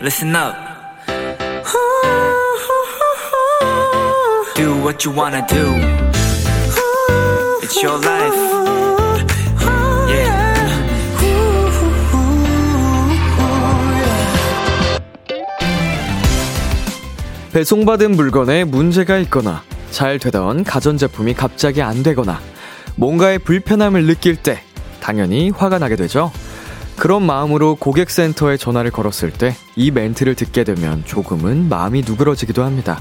listen up. Do what you wanna do. It's your life. Yeah. 배송받은 물건에 문제가 있거나 잘 되던 가전제품이 갑자기 안 되거나 뭔가의 불편함을 느낄 때 당연히 화가 나게 되죠. 그런 마음으로 고객센터에 전화를 걸었을 때 이 멘트를 듣게 되면 조금은 마음이 누그러지기도 합니다.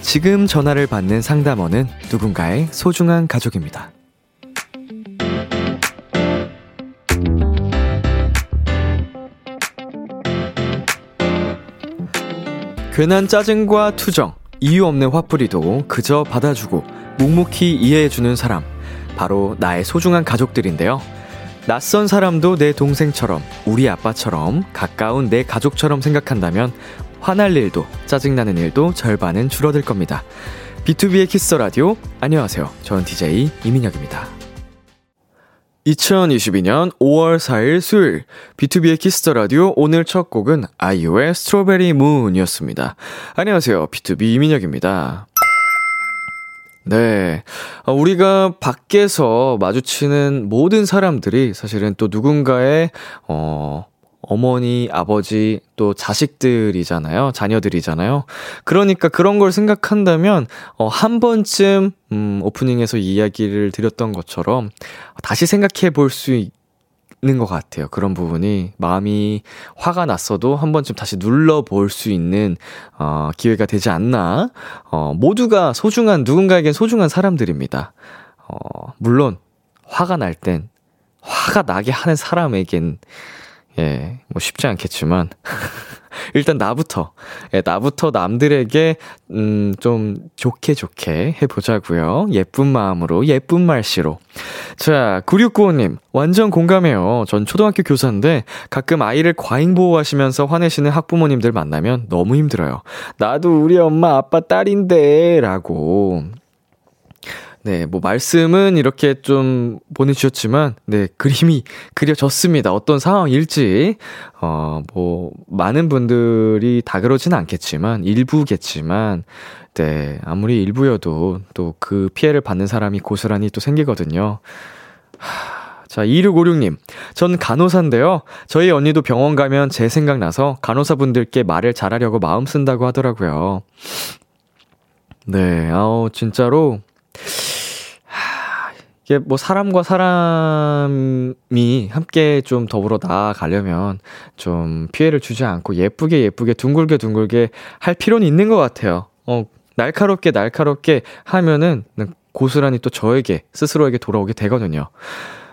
지금 전화를 받는 상담원은 누군가의 소중한 가족입니다. 괜한 짜증과 투정, 이유 없는 화풀이도 그저 받아주고 묵묵히 이해해주는 사람. 바로 나의 소중한 가족들인데요. 낯선 사람도 내 동생처럼, 우리 아빠처럼, 가까운 내 가족처럼 생각한다면 화날 일도, 짜증나는 일도 절반은 줄어들 겁니다. B2B의 키스 라디오. 안녕하세요. 저는 DJ 이민혁입니다. 2022년 5월 4일 수요일 B2B의 키스터 라디오 오늘 첫 곡은 아이유의 strawberry moon이었습니다. 안녕하세요. BTOB 이민혁입니다. 네. 어, 우리가 밖에서 마주치는 모든 사람들이 사실은 또 누군가의, 어, 어머니, 아버지, 또 자식들이잖아요. 자녀들이잖아요. 그러니까 그런 걸 생각한다면, 어, 한 번쯤, 음, 오프닝에서 이야기를 드렸던 것처럼 다시 생각해 볼 수 있는 것 같아요. 그런 부분이 마음이 화가 났어도 한 번쯤 다시 눌러볼 수 있는 어, 기회가 되지 않나. 어, 모두가 소중한 누군가에겐 소중한 사람들입니다. 어, 물론 화가 날 땐 화가 나게 하는 사람에겐 예, 뭐 쉽지 않겠지만 일단 나부터, 예, 나부터 남들에게, 음, 좀 좋게 좋게 해 보자고요 예쁜 마음으로, 예쁜 말씨로. 자, 9695 님, 완전 공감해요. 전 초등학교 교사인데 가끔 아이를 과잉 보호하시면서 화내시는 학부모님들 만나면 너무 힘들어요. 나도 우리 엄마, 아빠 딸인데, 라고. 네, 뭐 말씀은 이렇게 좀 보내주셨지만, 네, 그림이 그려졌습니다. 어떤 상황일지, 어, 뭐, 많은 분들이 다 그러진 않겠지만, 일부겠지만, 네, 아무리 일부여도 또 그 피해를 받는 사람이 고스란히 또 생기거든요. 하, 자, 2656님. 전 간호사인데요. 저희 언니도 병원 가면 제 생각나서 간호사분들께 말을 잘하려고 마음 쓴다고 하더라고요. 네, 아우, 진짜로, 이게 뭐 사람과 사람이 함께 좀 더불어 나아가려면 좀 피해를 주지 않고 예쁘게 예쁘게 둥글게 둥글게 할 필요는 있는 것 같아요. 어, 날카롭게 날카롭게 하면은 고스란히 또 저에게 스스로에게 돌아오게 되거든요.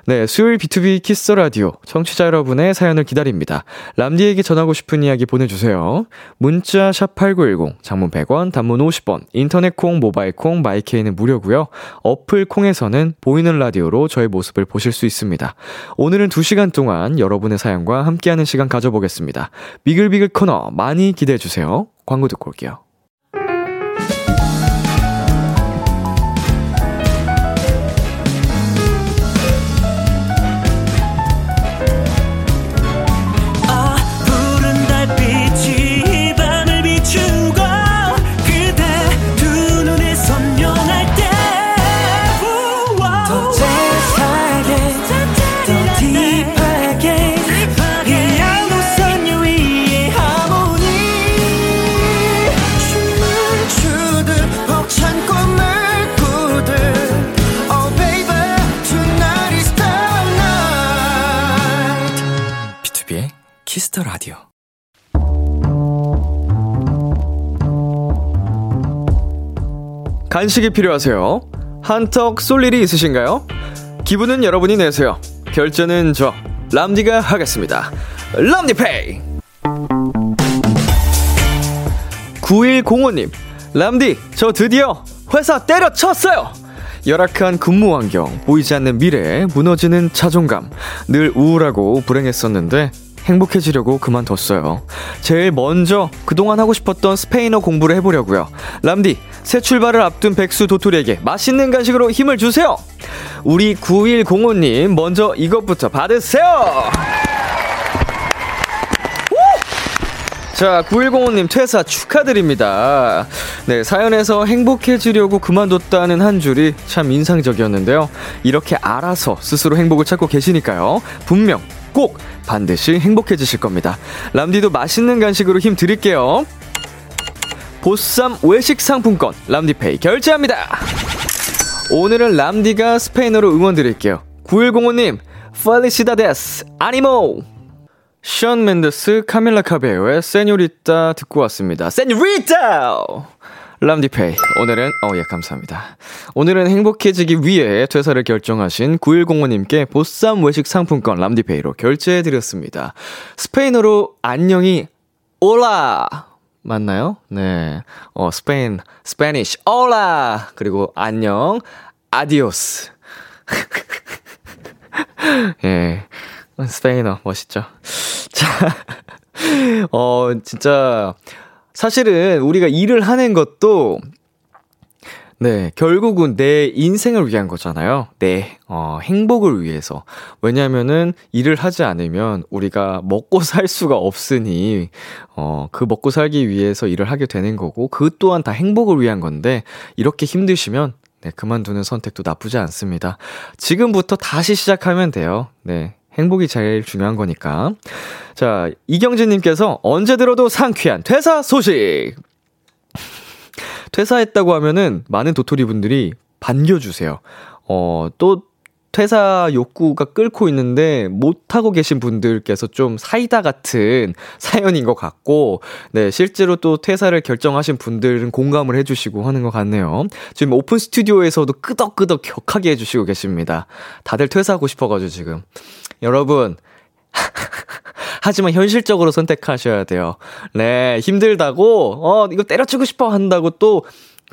네, 수요일 B2B 키스 라디오 청취자 여러분의 사연을 기다립니다. 람디에게 전하고 싶은 이야기 보내주세요. 문자 샵 #8910 장문 100원, 단문 50원, 인터넷 콩, 모바일 콩, 마이케이는 무료고요. 어플 콩에서는 보이는 라디오로 저의 모습을 보실 수 있습니다. 오늘은 2 시간 동안 여러분의 사연과 함께하는 시간 가져보겠습니다. 비글비글 코너 많이 기대해 주세요. 광고 듣고 올게요. Kiss the Radio. 간식이 필요하세요? 한턱 쏠 일이 있으신가요? 기분은 여러분이 내세요. 결제는 저 람디가 하겠습니다. 람디페이. 9105님, 람디, 저 드디어 회사 때려쳤어요! 열악한 근무 환경, 보이지 않는 미래, 무너지는 자존감, 늘 우울하고 불행했었는데, 행복해지려고 그만뒀어요. 제일 먼저 그동안 하고 싶었던 스페인어 공부를 해보려고요. 람디, 새 출발을 앞둔 백수 도토리에게 맛있는 간식으로 힘을 주세요! 우리 9105님, 먼저 이것부터 받으세요! 자, 9105님 퇴사 축하드립니다. 네, 사연에서 행복해지려고 그만뒀다는 한 줄이 참 인상적이었는데요. 이렇게 알아서 스스로 행복을 찾고 계시니까요. 분명 꼭 반드시 행복해지실 겁니다. 람디도 맛있는 간식으로 힘 드릴게요. 보쌈 외식 상품권 람디페이 결제합니다. 오늘은 람디가 스페인어로 응원 드릴게요. 9105님, 팔리시다데스, 아니모! 션 맨데스, 카밀라 카베오의 세뇨리따 듣고 왔습니다. 세뇨리따! 람디페이. 오늘은, 어, 예, 감사합니다. 오늘은 행복해지기 위해 퇴사를 결정하신 9105님께 보쌈 외식 상품권 람디페이로 결제해드렸습니다. 스페인어로 안녕이 hola! 맞나요? 네. 어, 스페인, Spanish, hola! 그리고 안녕, adiós. 예. 스페인어, 멋있죠. 자, 어, 진짜, 사실은 우리가 일을 하는 것도 네, 결국은 내 인생을 위한 거잖아요. 내, 어, 행복을 위해서. 왜냐면은 일을 하지 않으면 우리가 먹고 살 수가 없으니, 어, 그 먹고 살기 위해서 일을 하게 되는 거고, 그 또한 다 행복을 위한 건데, 이렇게 힘드시면, 네, 그만두는 선택도 나쁘지 않습니다. 지금부터 다시 시작하면 돼요. 네. 행복이 제일 중요한 거니까. 자, 이경진님께서 언제 들어도 상쾌한 퇴사 소식! 퇴사했다고 하면은 많은 도토리 분들이 반겨주세요. 어, 또 퇴사 욕구가 끓고 있는데 못하고 계신 분들께서 좀 사이다 같은 사연인 것 같고, 네, 실제로 또 퇴사를 결정하신 분들은 공감을 해주시고 하는 것 같네요. 지금 오픈 스튜디오에서도 끄덕끄덕 격하게 해주시고 계십니다. 다들 퇴사하고 싶어가지고 지금. 여러분, 하지만 현실적으로 선택하셔야 돼요. 네, 힘들다고, 어, 이거 때려치고 싶어 한다고 또,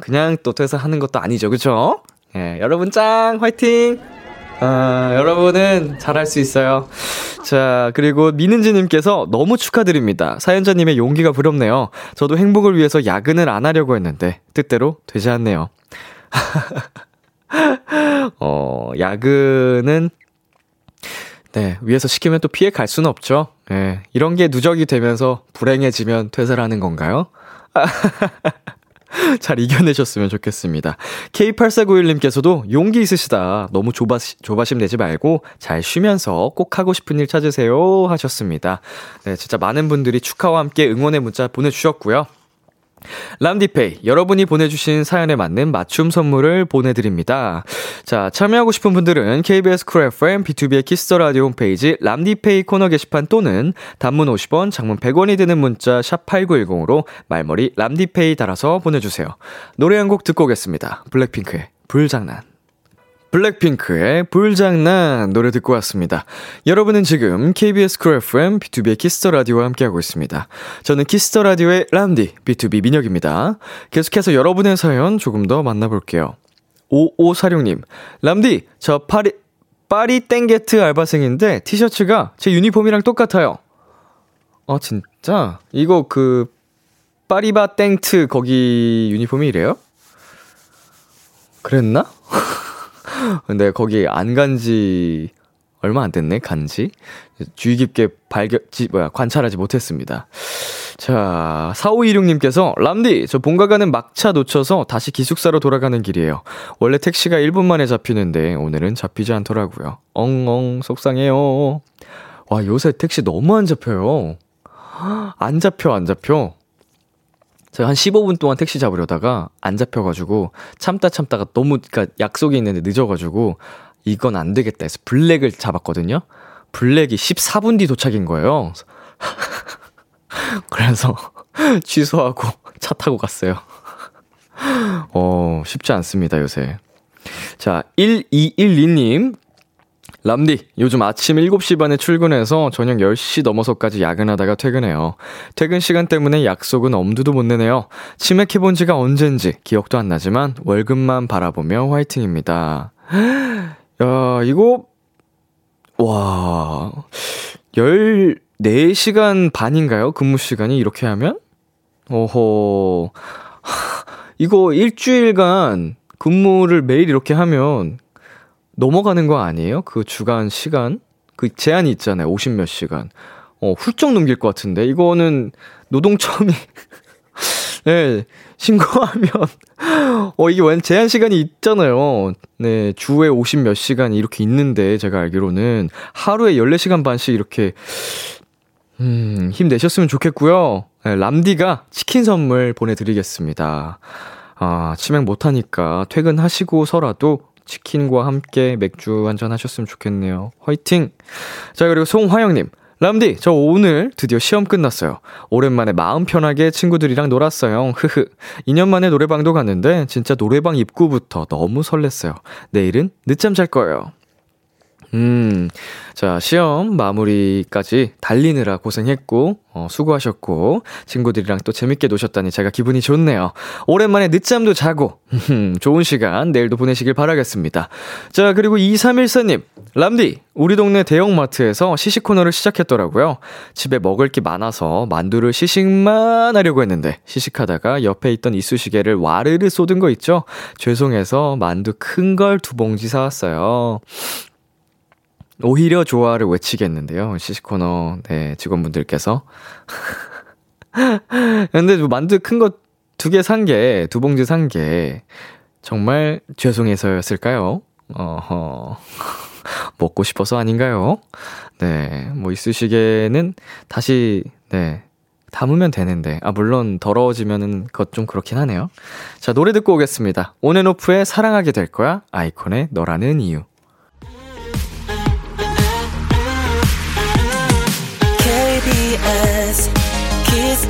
그냥 또 퇴사하는 것도 아니죠. 그쵸? 예, 네, 여러분 짱! 화이팅! 아, 여러분은 잘할 수 있어요. 자, 그리고 미는지님께서 너무 축하드립니다. 사연자님의 용기가 부럽네요. 저도 행복을 위해서 야근을 안 하려고 했는데, 뜻대로 되지 않네요. 어, 야근은 네, 위에서 시키면 또 피해 갈 수는 없죠. 네, 이런 게 누적이 되면서 불행해지면 퇴사를 하는 건가요? 잘 이겨내셨으면 좋겠습니다. K8491님께서도 용기 있으시다. 너무 조바, 조바심 내지 말고 잘 쉬면서 꼭 하고 싶은 일 찾으세요. 하셨습니다. 네, 진짜 많은 분들이 축하와 함께 응원의 문자 보내주셨고요. 람디페이, 여러분이 보내주신 사연에 맞는 맞춤 선물을 보내드립니다. 자, 참여하고 싶은 분들은 KBS 쿨 FM, B2B의 키스터 라디오 홈페이지 람디페이 코너 게시판 또는 단문 50원, 장문 100원이 드는 문자 샵8910으로 말머리 람디페이 달아서 보내주세요. 노래 한 곡 듣고 오겠습니다. 블랙핑크의 불장난. 블랙핑크의 불장난 노래 듣고 왔습니다. 여러분은 지금 KBS 쿨 FM B2B의 키스터 라디오와 함께하고 있습니다. 저는 키스터 라디오의 람디 B2B 민혁입니다. 계속해서 여러분의 사연 조금 더 만나볼게요. 5546님, 람디, 저 파리, 파리 땡게트 알바생인데 티셔츠가 제 유니폼이랑 똑같아요. 어, 진짜? 이거 그, 파리바 땡트 거기 유니폼이 이래요? 그랬나? 근데 거기 안 간지 얼마 안 됐네, 간지. 주의 깊게 발견, 지, 뭐야, 관찰하지 못했습니다. 자, 4526님께서, 람디, 저 본가 가는 막차 놓쳐서 다시 기숙사로 돌아가는 길이에요. 원래 택시가 1분 만에 잡히는데, 오늘은 잡히지 않더라고요. 엉엉, 속상해요. 와, 요새 택시 너무 안 잡혀요. 안 잡혀, 안 잡혀. 제가 한 15분 동안 택시 잡으려다가 안 잡혀가지고 참다 참다가 너무 그니까 약속이 있는데 늦어가지고 이건 안 되겠다 해서 블랙을 잡았거든요. 블랙이 14분 뒤 도착인 거예요. 그래서 취소하고 차 타고 갔어요. 어, 쉽지 않습니다, 요새. 자, 1212님. 람디, 요즘 아침 7시 반에 출근해서 저녁 10시 넘어서까지 야근하다가 퇴근해요. 퇴근 시간 때문에 약속은 엄두도 못 내네요. 치맥해본 지가 언젠지 기억도 안 나지만 월급만 바라보며 화이팅입니다. 야, 이거, 와, 14시간 반인가요? 근무 시간이 이렇게 하면? 오호. 이거 일주일간 근무를 매일 이렇게 하면 넘어가는 거 아니에요? 그 주간 시간? 그 제한이 있잖아요. 50몇 시간. 어, 훌쩍 넘길 것 같은데. 이거는 노동청이, 네, 신고하면, 어, 이게 웬 제한 시간이 있잖아요. 네, 주에 50 몇 시간 이렇게 있는데, 제가 알기로는 하루에 14시간 반씩 이렇게, 음, 힘내셨으면 좋겠고요. 네, 람디가 치킨 선물 보내드리겠습니다. 아, 치맥 못하니까 퇴근하시고서라도 치킨과 함께 맥주 한 잔 하셨으면 좋겠네요. 화이팅! 자, 그리고 송화영님. 람디, 저 오늘 드디어 시험 끝났어요. 오랜만에 마음 편하게 친구들이랑 놀았어요. 흐흐. 2년 만에 노래방도 갔는데 진짜 노래방 입구부터 너무 설렜어요. 내일은 늦잠 잘 거예요. 음, 자, 시험 마무리까지 달리느라 고생했고, 어, 수고하셨고, 친구들이랑 또 재밌게 노셨다니 제가 기분이 좋네요. 오랜만에 늦잠도 자고, 좋은 시간 내일도 보내시길 바라겠습니다. 자, 그리고 2314님, 람디, 우리 동네 대형마트에서 시식 코너를 시작했더라고요. 집에 먹을 게 많아서 만두를 시식만 하려고 했는데, 시식하다가 옆에 있던 이쑤시개를 와르르 쏟은 거 있죠? 죄송해서 만두 큰 걸 두 봉지 사왔어요. 오히려 좋아를 외치겠는데요. 시시코너, 네, 직원분들께서. 근데 뭐 만두 큰 거 두 개 산 게, 두 봉지 산 게, 정말 죄송해서였을까요? 어허. 먹고 싶어서 아닌가요? 네, 뭐 이쑤시개는 다시, 네, 담으면 되는데. 아, 물론 더러워지면은 그것 좀 그렇긴 하네요. 자, 노래 듣고 오겠습니다. 온앤오프의 사랑하게 될 거야. 아이콘의 너라는 이유.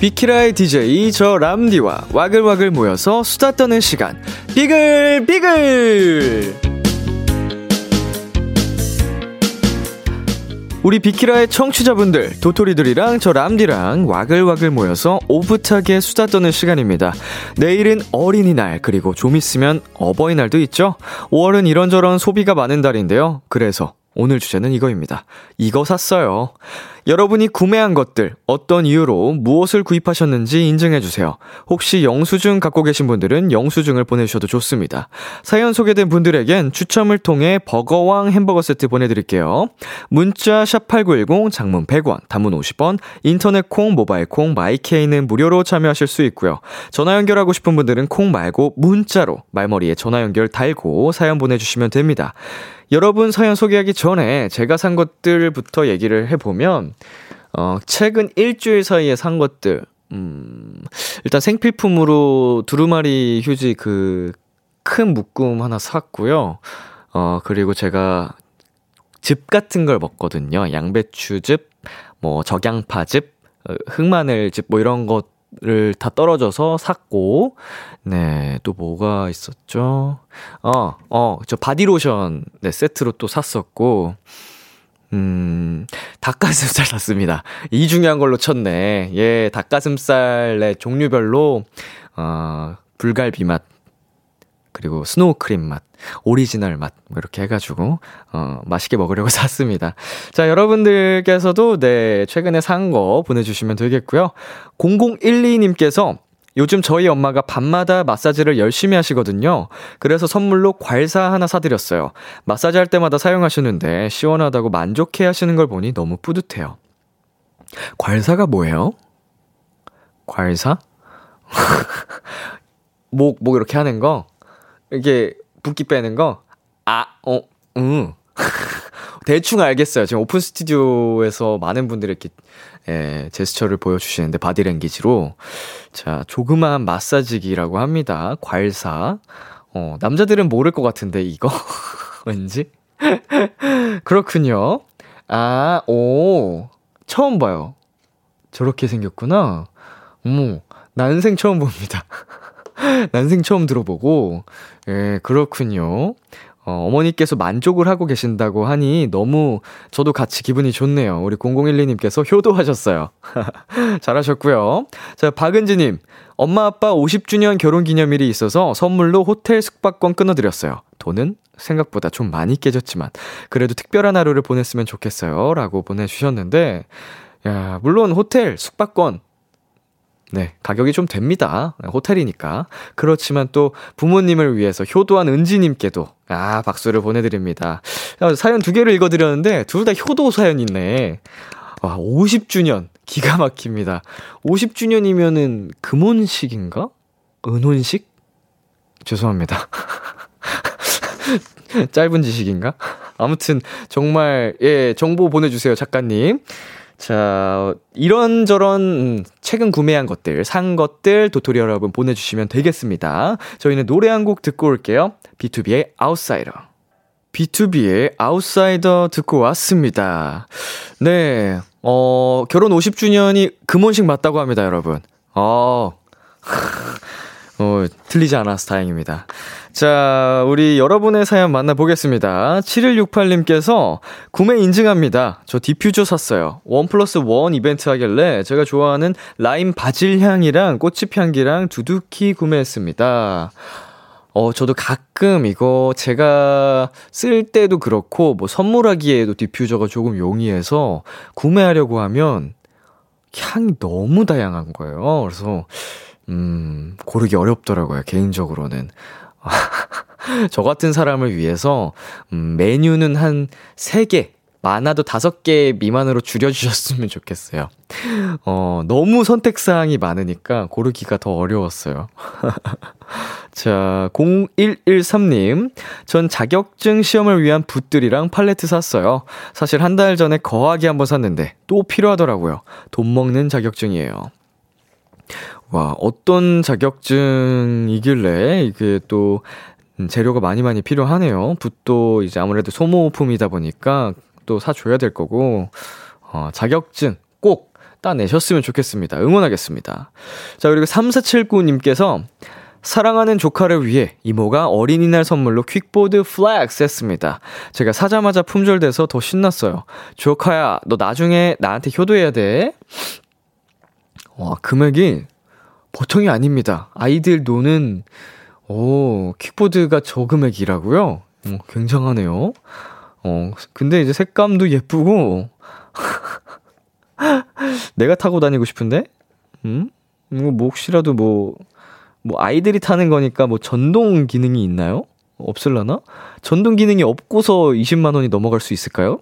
비키라의 DJ 저 람디와 와글와글 모여서 수다 떠는 시간. 비글 비글! 우리 비키라의 청취자분들 도토리들이랑 저 람디랑 와글와글 모여서 오붓하게 수다 떠는 시간입니다. 내일은 어린이날 그리고 좀 있으면 어버이날도 있죠? 5월은 이런저런 소비가 많은 달인데요. 그래서 오늘 주제는 이거입니다. 이거 샀어요. 여러분이 구매한 것들, 어떤 이유로 무엇을 구입하셨는지 인증해주세요. 혹시 영수증 갖고 계신 분들은 영수증을 보내주셔도 좋습니다. 사연 소개된 분들에겐 추첨을 통해 버거왕 햄버거 세트 보내드릴게요. 문자 샵8910, 장문 100원, 단문 50원, 인터넷 콩, 모바일 콩, 마이케이는 무료로 참여하실 수 있고요. 전화 연결하고 싶은 분들은 콩 말고 문자로 말머리에 전화 연결 달고 사연 보내주시면 됩니다. 여러분 사연 소개하기 전에 제가 산 것들부터 얘기를 해보면, 어, 최근 일주일 사이에 산 것들, 음, 일단 생필품으로 두루마리 휴지 그 큰 묶음 하나 샀고요. 어, 그리고 제가 즙 같은 걸 먹거든요. 양배추즙, 뭐 적양파즙, 어, 흑마늘즙 뭐 이런 것 을다 떨어져서 샀고, 네, 또 뭐가 있었죠? 어, 어, 저 바디로션, 네, 세트로 또 샀었고, 음, 닭가슴살 샀습니다. 이 중요한 걸로 쳤네. 예, 닭가슴살의 종류별로, 어, 불갈비 맛, 그리고 snow cream 맛, 오리지널 맛, 뭐 이렇게 해가지고, 어, 맛있게 먹으려고 샀습니다. 자, 여러분들께서도, 네, 최근에 산 거 보내주시면 되겠고요. 0012님께서 요즘 저희 엄마가 밤마다 마사지를 열심히 하시거든요. 그래서 선물로 괄사 하나 사드렸어요. 마사지 할 때마다 사용하시는데 시원하다고 만족해 하시는 걸 보니 너무 뿌듯해요. 괄사가 뭐예요? 괄사? 목, 목 이렇게 하는 거? 이게 붓기 빼는 거? 아, 어, 응. 대충 알겠어요. 지금 open studio에서 많은 분들이 이렇게 예, 제스처를 보여주시는데 바디랭귀지로 자 조그마한 마사지기라고 합니다. 괄사. 어 남자들은 모를 것 같은데 이거 왠지 그렇군요. 아, 오 처음 봐요. 저렇게 생겼구나. 어머 난생 처음 봅니다. 난생 처음 들어보고 예 그렇군요. 어, 어머니께서 만족을 하고 계신다고 하니 너무 저도 같이 기분이 좋네요. 우리 0012님께서 효도하셨어요. 잘하셨고요. 자, 박은지님. 엄마 아빠 50주년 결혼 기념일이 있어서 선물로 호텔 숙박권 끊어드렸어요. 돈은 생각보다 좀 많이 깨졌지만 그래도 특별한 하루를 보냈으면 좋겠어요. 라고 보내주셨는데 야, 물론 호텔 숙박권 네, 가격이 좀 됩니다. 호텔이니까. 그렇지만 또 부모님을 위해서 효도한 은지님께도, 아, 박수를 보내드립니다. 사연 두 개를 읽어드렸는데, 둘 다 효도 사연 있네. 와, 50주년. 기가 막힙니다. 50주년이면은 금혼식인가? 은혼식? 죄송합니다. 짧은 지식인가? 아무튼, 정말, 예, 제보 보내주세요, 작가님. 자, 이런저런 음, 최근 구매한 것들, 산 것들 도토리 여러분 보내주시면 되겠습니다. 저희는 노래 한 곡 듣고 올게요. 비투비의 아웃사이더. 비투비의 아웃사이더 듣고 왔습니다. 네, 어, 결혼 50주년이 금혼식 맞다고 합니다, 여러분. 어, 어, 틀리지 않아서 다행입니다. 자, 우리 여러분의 사연 만나보겠습니다. 7168님께서 구매 인증합니다. 저 디퓨저 샀어요. one plus one 이벤트 하길래 제가 좋아하는 라임 바질 향이랑 꽃잎 향기랑 두둑히 구매했습니다. 어, 저도 가끔 이거 제가 쓸 때도 그렇고, 뭐 선물하기에도 디퓨저가 조금 용이해서 구매하려고 하면 향이 너무 다양한 거예요. 그래서, 음, 고르기 어렵더라고요, 개인적으로는. 저 같은 사람을 위해서, 음, 메뉴는 한 3개, 많아도 5개 미만으로 줄여주셨으면 좋겠어요. 어, 너무 선택사항이 많으니까 고르기가 더 어려웠어요. 자, 0113님. 전 자격증 시험을 위한 붓들이랑 팔레트 샀어요. 사실 한 달 전에 거하게 한번 샀는데 또 필요하더라고요. 돈 먹는 자격증이에요. 와, 어떤 자격증이길래 이게 또 재료가 많이 많이 필요하네요. 붓도 이제 아무래도 소모품이다 보니까 또 사줘야 될 거고, 어, 자격증 꼭 따내셨으면 좋겠습니다. 응원하겠습니다. 자, 그리고 3479님께서 사랑하는 조카를 위해 이모가 어린이날 선물로 킥보드 flex 했습니다. 제가 사자마자 품절돼서 더 신났어요. 조카야, 너 나중에 나한테 효도해야 돼. 와, 금액이 보통이 아닙니다. 아이들 노는, 오, 킥보드가 저 금액이라고요? 어, 굉장하네요. 어, 근데 이제 색감도 예쁘고, 내가 타고 다니고 싶은데? 음? 뭐, 혹시라도 뭐, 뭐, 아이들이 타는 거니까 뭐 전동 기능이 있나요? 없을라나? 전동 기능이 없고서 20만 원이 넘어갈 수 있을까요?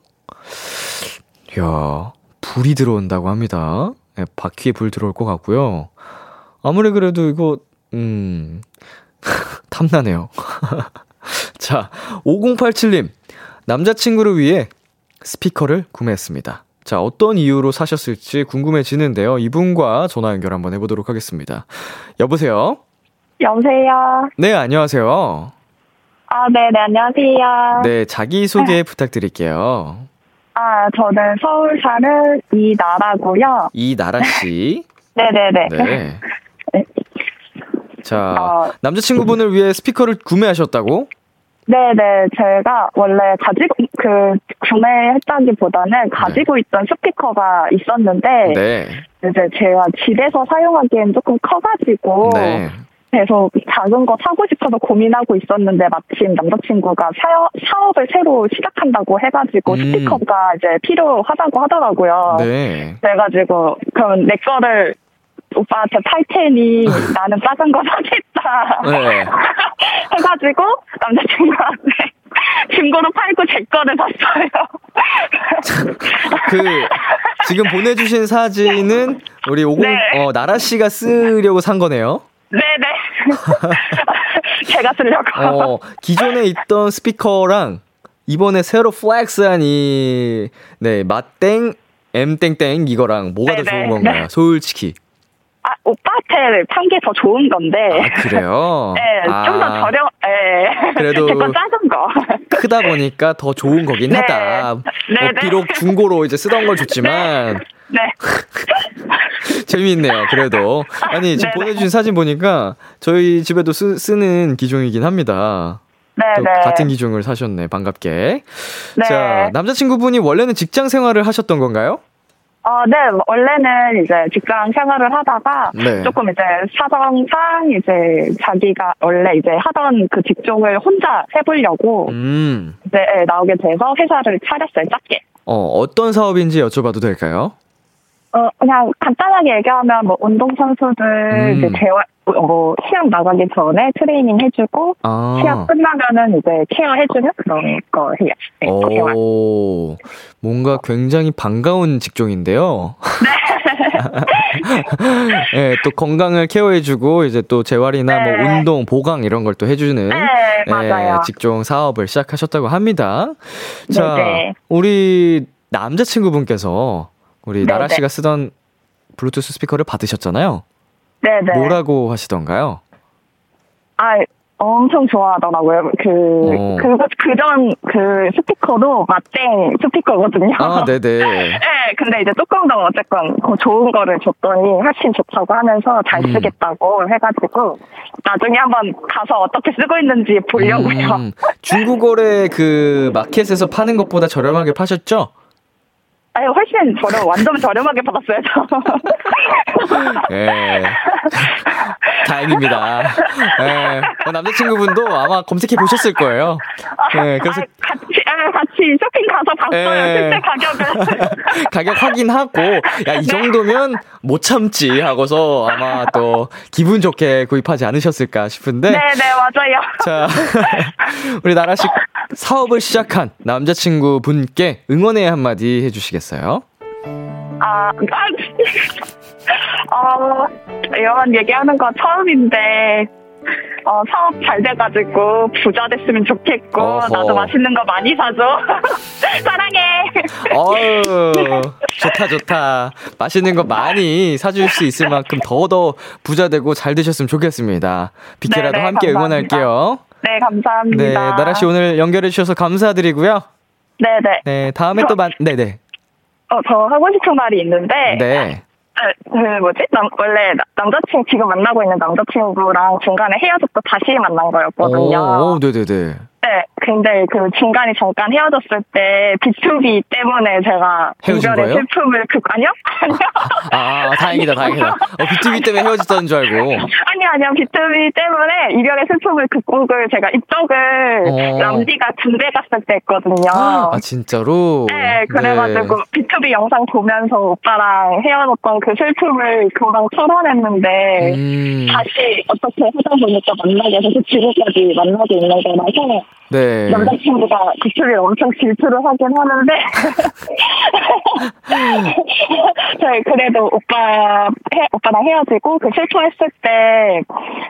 이야, 불이 들어온다고 합니다. 네, 바퀴에 불 들어올 것 같고요. 아무리 그래도 이거, 음, 탐나네요. 자, 5087님. 남자친구를 위해 스피커를 구매했습니다. 자, 어떤 이유로 사셨을지 궁금해지는데요. 이분과 전화 연결 한번 해보도록 하겠습니다. 여보세요? 여보세요? 네, 안녕하세요. 아, 네 네, 안녕하세요. 네, 자기소개 부탁드릴게요. 아, 저는 서울 사는 이나라고요. 이나라 씨. 네네네. 네. 네. 자, 어, 남자친구분을 위해 스피커를 구매하셨다고? 네네, 제가 원래 가지고, 그, 구매했다기보다는 가지고 있던 스피커가 있었는데, 네. 이제 제가 집에서 사용하기엔 조금 커가지고, 네. 계속 작은 거 사고 싶어서 고민하고 있었는데 마침 남자친구가 사업, 사업을 새로 시작한다고 해가지고 음. 스피커가 이제 필요하다고 하더라고요. 네. 그래가지고 그럼 내 거를 오빠한테 팔 테니 나는 작은 거 사겠다. 네. 해가지고 남자친구한테 중고로 팔고 제 거를 샀어요. 그 지금 보내주신 사진은 우리 오공 네. 어, 나라 씨가 쓰려고 산 거네요. 네네. 제가 쓰려고. 어, 기존에 있던 스피커랑 이번에 새로 플렉스한 이, 네, 맛땡, M땡땡 이거랑 뭐가 더 네네. 좋은 건가요? 네. 솔직히. 아, 오빠한테 판게 더 좋은 건데. 아, 그래요? 네, 좀더 아, 저렴, 예. 그래도 작은 거. 크다 보니까 더 좋은 거긴 네. 하다. 뭐 네, 네. 비록 중고로 이제 쓰던 걸 줬지만, 네. 재미있네요, 그래도. 아니, 지금 네네. 보내주신 사진 보니까 저희 집에도 쓰, 쓰는 기종이긴 합니다. 네, 또 네. 같은 기종을 사셨네. 반갑게. 네. 자, 남자친구분이 원래는 직장 생활을 하셨던 건가요? 어, 네, 원래는 이제 직장 생활을 하다가 네. 조금 이제 사정상 이제 자기가 원래 이제 하던 그 직종을 혼자 해보려고 음. 이제 예, 나오게 돼서 회사를 차렸어요, 작게. 어, 어떤 사업인지 여쭤봐도 될까요? 어, 그냥 간단하게 얘기하면 뭐 운동선수들 음. 이제 재활, 어, 뭐 시합 나가기 전에 트레이닝 해주고 아. 시합 끝나면은 이제 케어 해주는 그런 거 해요. 네. 오, 뭔가 굉장히 반가운 직종인데요. 네, 또 건강을 케어해주고 이제 또 재활이나 뭐 네. 운동, 보강 이런 걸 또 해주는 네, 예, 맞아요. 직종 사업을 시작하셨다고 합니다. 자, 네네. 우리 남자친구분께서 우리 네네. 나라 씨가 쓰던 블루투스 스피커를 받으셨잖아요. 네네. 뭐라고 하시던가요? 아, 엄청 좋아하더라고요. 그, 어. 그, 그전 그 스피커도 맞땡 스피커거든요. 아, 네네. 네, 근데 이제 조금 더 어쨌건 더 좋은 거를 줬더니 훨씬 좋다고 하면서 잘 음. 쓰겠다고 해가지고 나중에 한번 가서 어떻게 쓰고 있는지 보려고요. 음, 중국어래 그 마켓에서 파는 것보다 저렴하게 파셨죠? 아니, 훨씬 저렴, 완전 저렴하게 받았어요, 저. 예. 다행입니다. 예. 어, 남자친구분도 아마 검색해 보셨을 거예요. 예, 그래서 아, 같이, 아, 같이 쇼핑 가서 봤어요, 예. 실제 가격을. 가격 확인하고, 야, 이 정도면 못 참지 하고서 아마 또 기분 좋게 구입하지 않으셨을까 싶은데. 네 네, 맞아요. 자, 우리 나라씨 사업을 시작한 남자친구 분께 응원의 한마디 해주시겠어요? 아, 아, 어, 이런 얘기하는 거 처음인데, 어, 사업 잘 돼가지고 부자 됐으면 좋겠고, 어허. 나도 맛있는 거 많이 사줘. 사랑해. 어유 좋다, 좋다. 맛있는 거 많이 사줄 수 있을 만큼 더더 부자 되고 잘 되셨으면 좋겠습니다. 비키라도 네네, 함께 감사합니다. 응원할게요. 네, 감사합니다. 네, 나라 씨 오늘 연결해 주셔서 감사드리고요. 네네. 네, 다음에 또 만, 네네. 어, 저 하고 싶은 말이 있는데, 네. 그, 그 뭐지? 남, 원래 나- 남자친구, 지금 만나고 있는 남자친구랑 중간에 헤어졌고 다시 만난 거였거든요. 오, 오, 네네네. 네, 근데 그 중간에 잠깐 헤어졌을 때 B2B 때문에 제가 헤어진 이별의 거예요? 슬픔을 그 아니요? 아니요. 아, 다행이다, 다행이다. 어, BTV 때문에 헤어졌다는 줄 알고. 아니요, 아니요. B2B 때문에 이별의 슬픔을 극복을 제가 입덕을 어. 람디가 군대 갔을 때 했거든요. 아, 진짜로? 네, 그래가지고 B2B 영상 보면서 오빠랑 헤어졌던 그 슬픔을 금방 털어냈는데 음, 다시 어떻게 하다 보니까 만나게 돼서 지금까지 만나고 있는 거라서 네. 남자친구가 그쪽에 엄청 질투를 하긴 하는데 저희 그래도 오빠 해, 오빠랑 헤어지고 그 슬퍼했을 때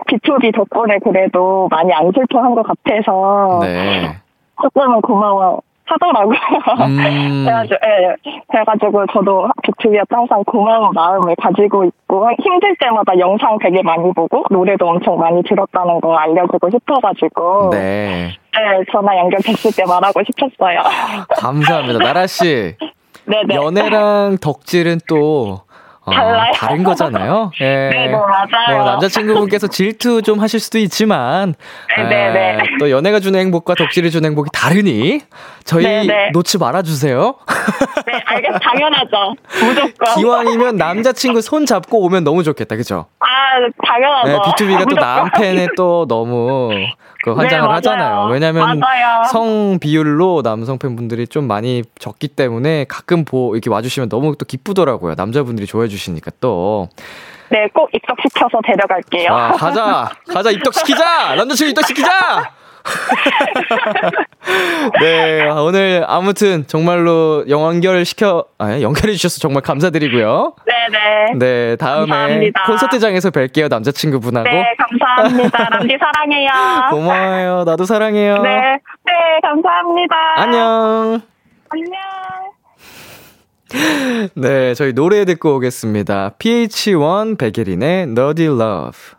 B2B 덕분에 그래도 많이 안 슬퍼한 것 같아서 네. 조금은 고마워 하더라고요. 음. 그래가지고, 예, 그래가지고 저도 B2B한테 항상 고마운 마음을 가지고 있고 힘들 때마다 영상 되게 많이 보고 노래도 엄청 많이 들었다는 거 알려주고 싶어가지고 네. 네, 전화 연결됐을 때 말하고 싶었어요. 감사합니다. 나라 씨. 네네. 연애랑 덕질은 또, 어, 달라요. 다른 거잖아요. 예. 네, 네, 맞아요. 뭐 남자친구분께서 질투 좀 하실 수도 있지만, 네, 네, 네. 아, 또 연애가 주는 행복과 덕질이 주는 행복이 다르니, 저희 네, 네. 놓지 말아주세요. 네, 알겠, 당연하죠. 무조건. 기왕이면 남자친구 손 잡고 오면 너무 좋겠다, 그죠? 아, 당연하죠. 네, B2B가 또 무조건. 남편에 또 너무 그 환장을 네. 하잖아요. 왜냐면 맞아요. 성 비율로 남성 팬분들이 좀 많이 적기 때문에 가끔 보 이렇게 와주시면 너무 또 기쁘더라고요. 남자분들이 좋아해 주시니까 또. 네, 꼭 입덕시켜서 데려갈게요. 아, 가자! 가자, 입덕시키자! 남자친구 입덕시키자! 네, 오늘 아무튼 정말로 연결 시켜, 아, 연결해 주셔서 정말 감사드리고요. 네네. 네, 다음에 감사합니다. 콘서트장에서 뵐게요, 남자친구분하고. 네, 감사합니다. 람디 사랑해요. 고마워요. 나도 사랑해요. 네, 네, 감사합니다. 안녕. 안녕. 네, 저희 노래 듣고 오겠습니다. PH1 백예린의 Nerdy Love.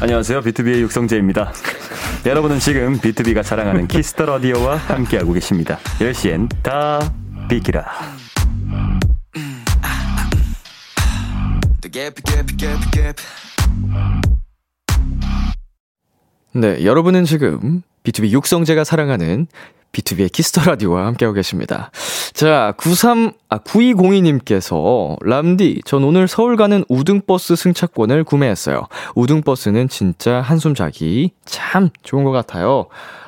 안녕하세요. 비투비의 육성재입니다. 여러분은 지금 비투비가 자랑하는 키스 더 라디오와 함께하고 계십니다. 10시엔 다 비키라. 네, 여러분은 지금 B2B 육성재가 사랑하는 비투비의 키스 더 라디오와 함께하고 계십니다. 자, 93, 아, 9202님께서, 람디, 전 오늘 서울 가는 우등버스 승차권을 구매했어요. 우등버스는 진짜 한숨 자기 참 좋은 것 같아요.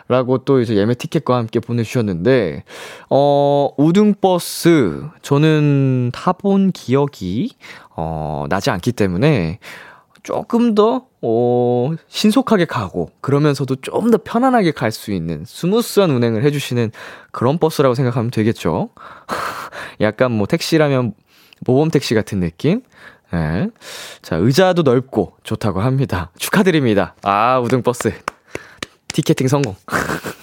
라고 또 이제 예매 티켓과 함께 보내주셨는데, 어, 우등버스, 저는 타본 기억이, 어, 나지 않기 때문에, 조금 더, 어, 신속하게 가고, 그러면서도 좀 더 편안하게 갈 수 있는 smooth한 운행을 해주시는 그런 버스라고 생각하면 되겠죠. 약간 뭐 택시라면 모범 택시 같은 느낌? 네. 자, 의자도 넓고 좋다고 합니다. 축하드립니다. 아, 우등버스. 티켓팅 성공.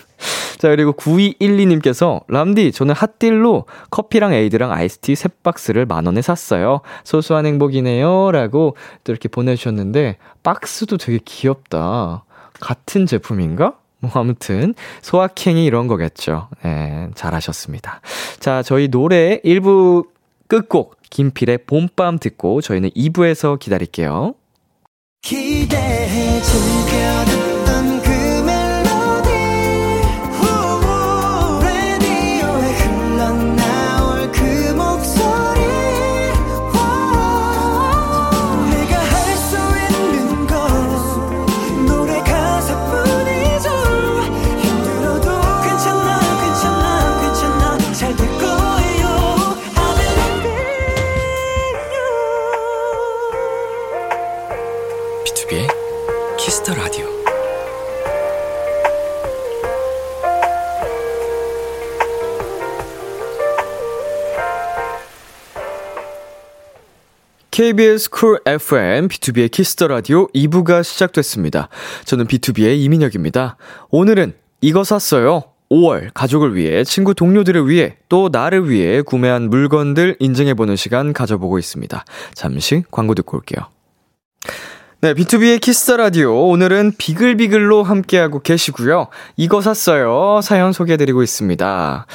자, 그리고 9212님께서, 람디, 저는 hot deal로 커피랑 에이드랑 아이스티 세 박스를 만 원에 샀어요. 소소한 행복이네요. 라고 또 이렇게 보내주셨는데, 박스도 되게 귀엽다. 같은 제품인가? 뭐, 아무튼, 소확행이 이런 거겠죠. 네, 잘하셨습니다. 자, 저희 노래 1부 끝곡, 김필의 봄밤 듣고 저희는 2부에서 기다릴게요. 기대해 즐겨 KBS 쿨 FM, 비투비의 키스 더 라디오 2부가 시작됐습니다. 저는 비투비의 이민혁입니다. 오늘은 이거 샀어요. 5월 가족을 위해, 친구 동료들을 위해, 또 나를 위해 구매한 물건들 인증해보는 시간 가져보고 있습니다. 잠시 광고 듣고 올게요. 네, 비투비의 키스 더 라디오. 오늘은 비글비글로 함께하고 계시고요. 이거 샀어요. 사연 소개해드리고 있습니다.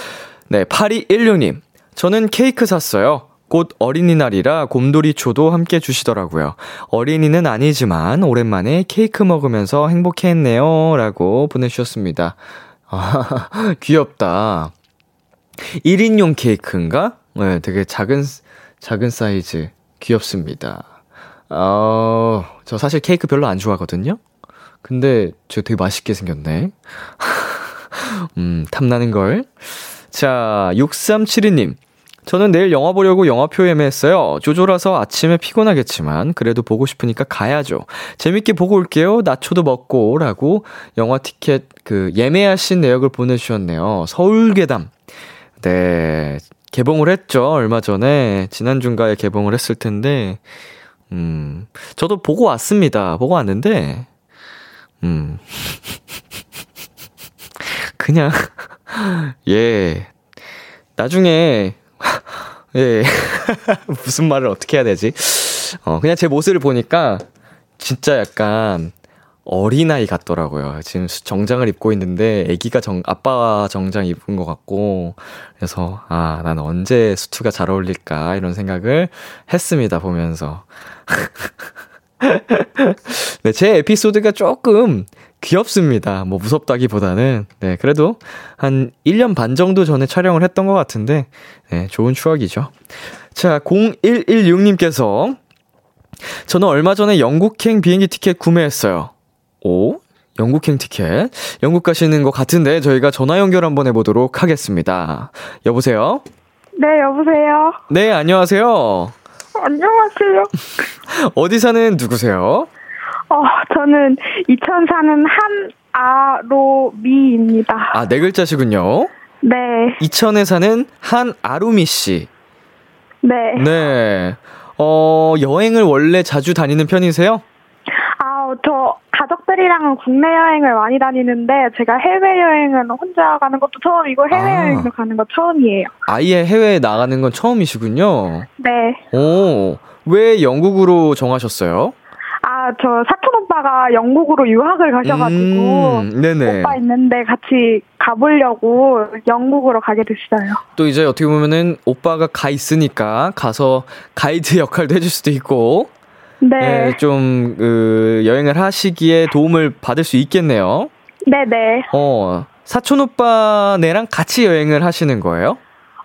네, 8216님. 저는 케이크 샀어요. 곧 어린이날이라 곰돌이초도 함께 주시더라고요. 어린이는 아니지만 오랜만에 케이크 먹으면서 행복했네요. 라고 보내주셨습니다. 아, 귀엽다. 1인용 케이크인가? 네, 되게 작은, 작은 사이즈. 귀엽습니다. 어, 저 사실 케이크 별로 안 좋아하거든요? 근데 저 되게 맛있게 생겼네. 음, 탐나는 걸. 자, 6372님. 저는 내일 영화 보려고 영화표 예매했어요. 조조라서 아침에 피곤하겠지만 그래도 보고 싶으니까 가야죠. 재밌게 보고 올게요. 나초도 먹고 라고 영화 티켓 그 예매하신 내역을 보내주셨네요. 서울괴담. 네. 개봉을 했죠. 얼마 전에. 지난 중가에 개봉을 했을 텐데. 음. 저도 보고 왔습니다. 보고 왔는데. 음. 그냥. 예. 나중에 예. 무슨 말을 어떻게 해야 되지? 어, 그냥 제 모습을 보니까 진짜 약간 어린아이 같더라고요. 지금 정장을 입고 있는데 아기가 정, 아빠 정장 입은 것 같고 그래서 아, 난 언제 수트가 잘 어울릴까 이런 생각을 했습니다. 보면서. 네, 제 에피소드가 조금 귀엽습니다. 뭐 무섭다기보다는 네, 그래도 한 1년 반 정도 전에 촬영을 했던 것 같은데 네, 좋은 추억이죠. 자, 0116님께서 저는 얼마 전에 영국행 비행기 티켓 구매했어요. 오? 영국행 티켓. 영국 가시는 것 같은데 저희가 전화 연결 한번 해보도록 하겠습니다. 여보세요? 네, 여보세요. 네, 안녕하세요. 안녕하세요. 어디 사는 누구세요? 어, 저는 이천 사는 한아로미입니다. 아, 네 글자시군요. 네, 이천에 사는 한아루미 씨. 네. 네. 어, 여행을 원래 자주 다니는 편이세요? 아, 저 가족들이랑은 국내 여행을 많이 다니는데 제가 해외 여행은 혼자 가는 것도 처음이고 해외 아. 여행도 가는 거 처음이에요. 아예 해외에 나가는 건 처음이시군요. 네. 오, 왜 영국으로 정하셨어요? 아, 저 사촌 오빠가 영국으로 유학을 가셔가지고 음, 네네. 오빠 있는데 같이 가보려고 영국으로 가게 됐어요. 또 이제 어떻게 보면은 오빠가 가 있으니까 가서 가이드 역할도 해줄 수도 있고, 네. 좀, 그, 여행을 하시기에 도움을 받을 수 있겠네요. 네네. 어, 사촌 오빠네랑 같이 여행을 하시는 거예요?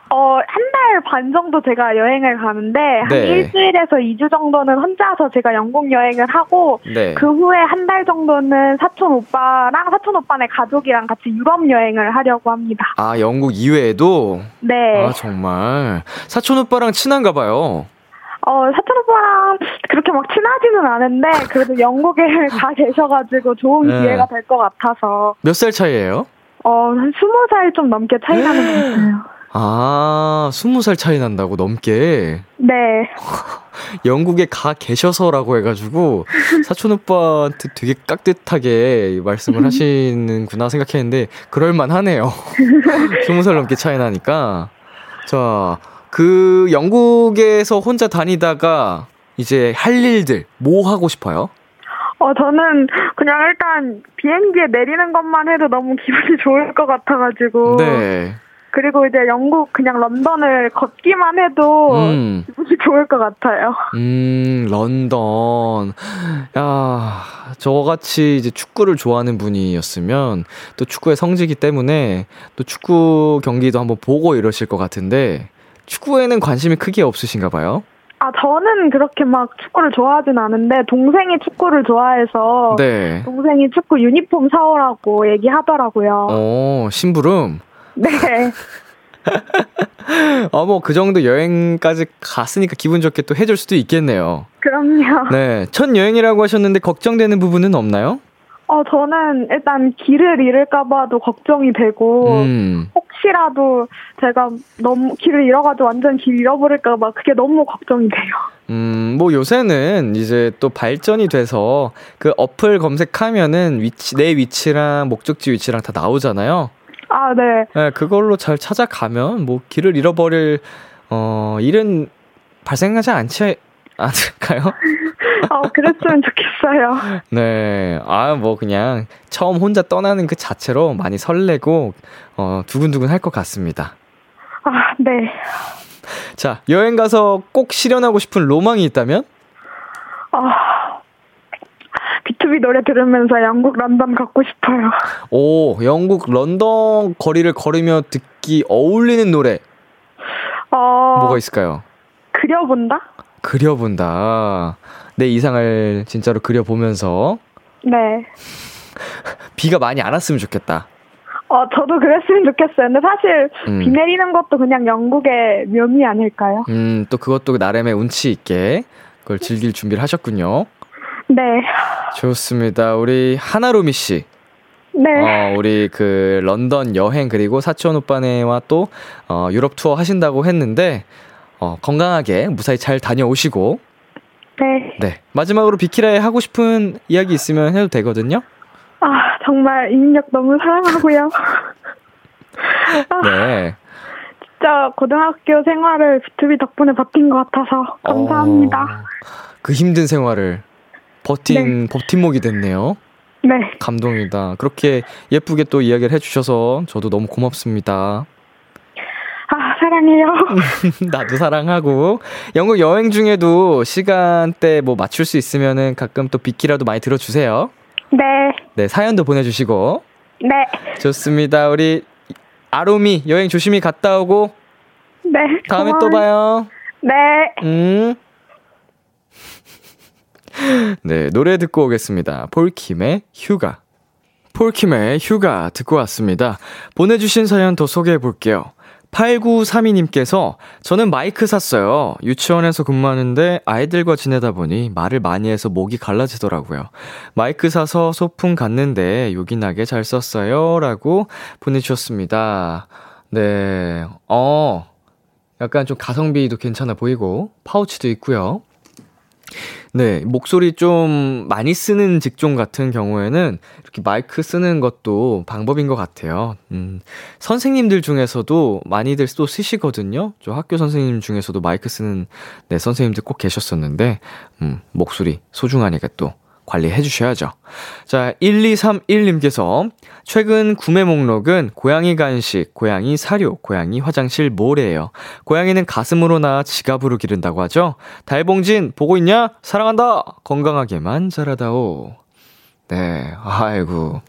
어, 한 달 반 정도 제가 여행을 가는데, 한 네. 일주일에서 2주 정도는 혼자서 제가 영국 여행을 하고, 네. 그 후에 한 달 정도는 사촌 오빠랑 사촌 오빠네 가족이랑 같이 유럽 여행을 하려고 합니다. 아, 영국 이외에도? 네. 아, 정말. 사촌 오빠랑 친한가 봐요. 어, 사촌 오빠랑 그렇게 막 친하지는 않은데, 그래도 영국에 가 계셔가지고 좋은 네. 기회가 될 것 같아서, 몇 살 차이예요? 어, 한 스무 살 좀 넘게 차이 나는 것 같아요. 아, 스무 살 차이 난다고 넘게. 네. 영국에 가 계셔서라고 해가지고 사촌 오빠한테 되게 깍듯하게 말씀을 하시는구나 생각했는데 그럴 만 하네요. 스무 살 넘게 차이 나니까. 자, 그 영국에서 혼자 다니다가 이제 할 일들 뭐 하고 싶어요? 어, 저는 그냥 일단 비행기에 내리는 것만 해도 너무 기분이 좋을 것 같아가지고. 네. 그리고 이제 영국 그냥 런던을 걷기만 해도 음. 기분이 좋을 것 같아요. 음, 런던. 야, 저같이 이제 축구를 좋아하는 분이었으면 또 축구의 성지기 때문에 또 축구 경기도 한번 보고 이러실 것 같은데 축구에는 관심이 크게 없으신가 봐요. 아, 저는 그렇게 막 축구를 좋아하진 않은데 동생이 축구를 좋아해서 네. 동생이 축구 유니폼 사오라고 얘기하더라고요. 어, 심부름. 네. 어, 뭐 그 정도 여행까지 갔으니까 기분 좋게 또 해줄 수도 있겠네요. 그럼요. 네. 첫 여행이라고 하셨는데 걱정되는 부분은 없나요? 어, 저는 일단 길을 잃을까봐도 걱정이 되고, 음. 혹시라도 제가 너무 길을 잃어가지고 완전 길 잃어버릴까봐 그게 너무 걱정이 돼요. 음, 뭐 요새는 이제 또 발전이 돼서 그 어플 검색하면은 위치, 내 위치랑 목적지 위치랑 다 나오잖아요. 아, 네. 네, 그걸로 잘 찾아가면 뭐 길을 잃어버릴, 어, 일은 발생하지 않지 않을까요? 어, 그랬으면 좋겠어요. 네. 아, 뭐 그냥 처음 혼자 떠나는 그 자체로 많이 설레고, 어, 두근두근 할 것 같습니다. 아, 네. 자, 여행 가서 꼭 실현하고 싶은 로망이 있다면? 아, B2B 노래 들으면서 영국 런던 갖고 싶어요. 오, 영국 런던 거리를 걸으며 듣기 어울리는 노래 어, 뭐가 있을까요? 그려본다? 그려본다. 내 이상을 진짜로 그려보면서 네. 비가 많이 안 왔으면 좋겠다. 어, 저도 그랬으면 좋겠어요. 근데 사실 음. 비 내리는 것도 그냥 영국의 묘미 아닐까요? 음, 또 그것도 나름의 운치 있게 그걸 즐길 준비를 하셨군요. 네. 좋습니다. 우리 하나로미 씨. 네. 어, 우리 그 런던 여행 그리고 사촌 오빠네와 또 어, 유럽 투어 하신다고 했는데 어, 건강하게 무사히 잘 다녀오시고 네. 네. 마지막으로 비키라에 하고 싶은 이야기 있으면 해도 되거든요. 아, 정말 이민혁 너무 사랑하고요. 아, 네. 진짜 고등학교 생활을 B2B 덕분에 버틴 것 같아서 감사합니다. 어, 그 힘든 생활을 버틴 버팀목이 됐네요. 네. 감동이다. 그렇게 예쁘게 또 이야기를 해주셔서 저도 너무 고맙습니다. 아, 사랑해요. 나도 사랑하고 영국 여행 중에도 시간대 뭐 맞출 수 있으면은 가끔 또 비키라도 많이 들어주세요. 네. 네 사연도 보내주시고 네. 좋습니다. 우리 아로미 여행 조심히 갔다 오고 네. 다음에 또 고마워요. 봐요. 네. 음. 네, 노래 듣고 오겠습니다. 폴킴의 휴가. 폴킴의 휴가 듣고 왔습니다. 보내주신 사연 더 소개해 볼게요. 8932님께서 저는 마이크 샀어요. 유치원에서 근무하는데 아이들과 지내다 보니 말을 많이 해서 목이 갈라지더라고요. 마이크 사서 소풍 갔는데 요긴하게 잘 썼어요. 라고 보내주셨습니다. 네, 어, 약간 좀 가성비도 괜찮아 보이고, 파우치도 있고요. 네, 목소리 좀 많이 쓰는 직종 같은 경우에는 이렇게 마이크 쓰는 것도 방법인 것 같아요. 음, 선생님들 중에서도 많이들 또 쓰시거든요. 저 학교 선생님 중에서도 마이크 쓰는 네, 선생님들 꼭 계셨었는데, 음, 목소리 소중하니까 또 관리해 주셔야죠. 자, 1231님께서 최근 구매 목록은 고양이 간식, 고양이 사료, 고양이 화장실 모래예요. 고양이는 가슴으로 나 지갑으로 기른다고 하죠. 달봉진 보고 있냐? 사랑한다. 건강하게만 자라다오. 네, 아이고.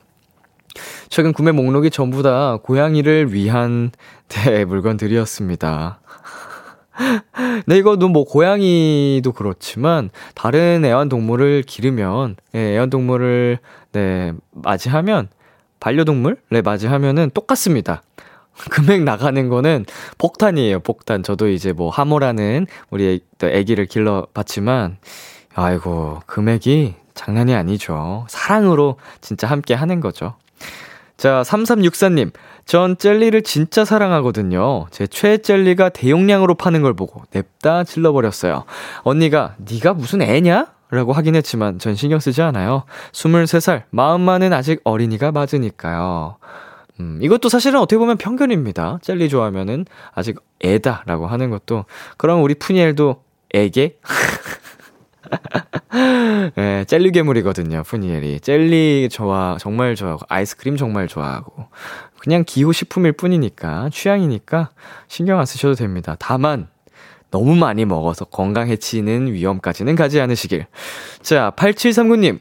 최근 구매 목록이 전부 다 고양이를 위한 네, 물건들이었습니다. 네, 이거도 뭐 고양이도 그렇지만 다른 애완동물을 기르면 예, 애완동물을 네, 맞이하면 반려동물 네, 맞이하면은 똑같습니다. 금액 나가는 거는 폭탄이에요, 폭탄. 저도 이제 뭐 하모라는 우리 애기를 길러 봤지만 아이고, 금액이 장난이 아니죠. 사랑으로 진짜 함께 하는 거죠. 자, 3364님. 전 젤리를 진짜 사랑하거든요. 제 최애 젤리가 대용량으로 파는 걸 보고 냅다 질러버렸어요. 언니가 네가 무슨 애냐? 라고 하긴 했지만 전 신경 쓰지 않아요. 23살, 마음만은 아직 어린이가 맞으니까요. 음, 이것도 사실은 어떻게 보면 편견입니다. 젤리 좋아하면은 아직 애다라고 하는 것도. 그럼 우리 푸니엘도 애게? 예, 젤리 괴물이거든요, 푸니엘이. 젤리 좋아, 정말 좋아하고, 아이스크림 정말 좋아하고. 그냥 기호식품일 뿐이니까, 취향이니까 신경 안 쓰셔도 됩니다. 다만, 너무 많이 먹어서 건강 해치는 위험까지는 가지 않으시길. 자, 8739님.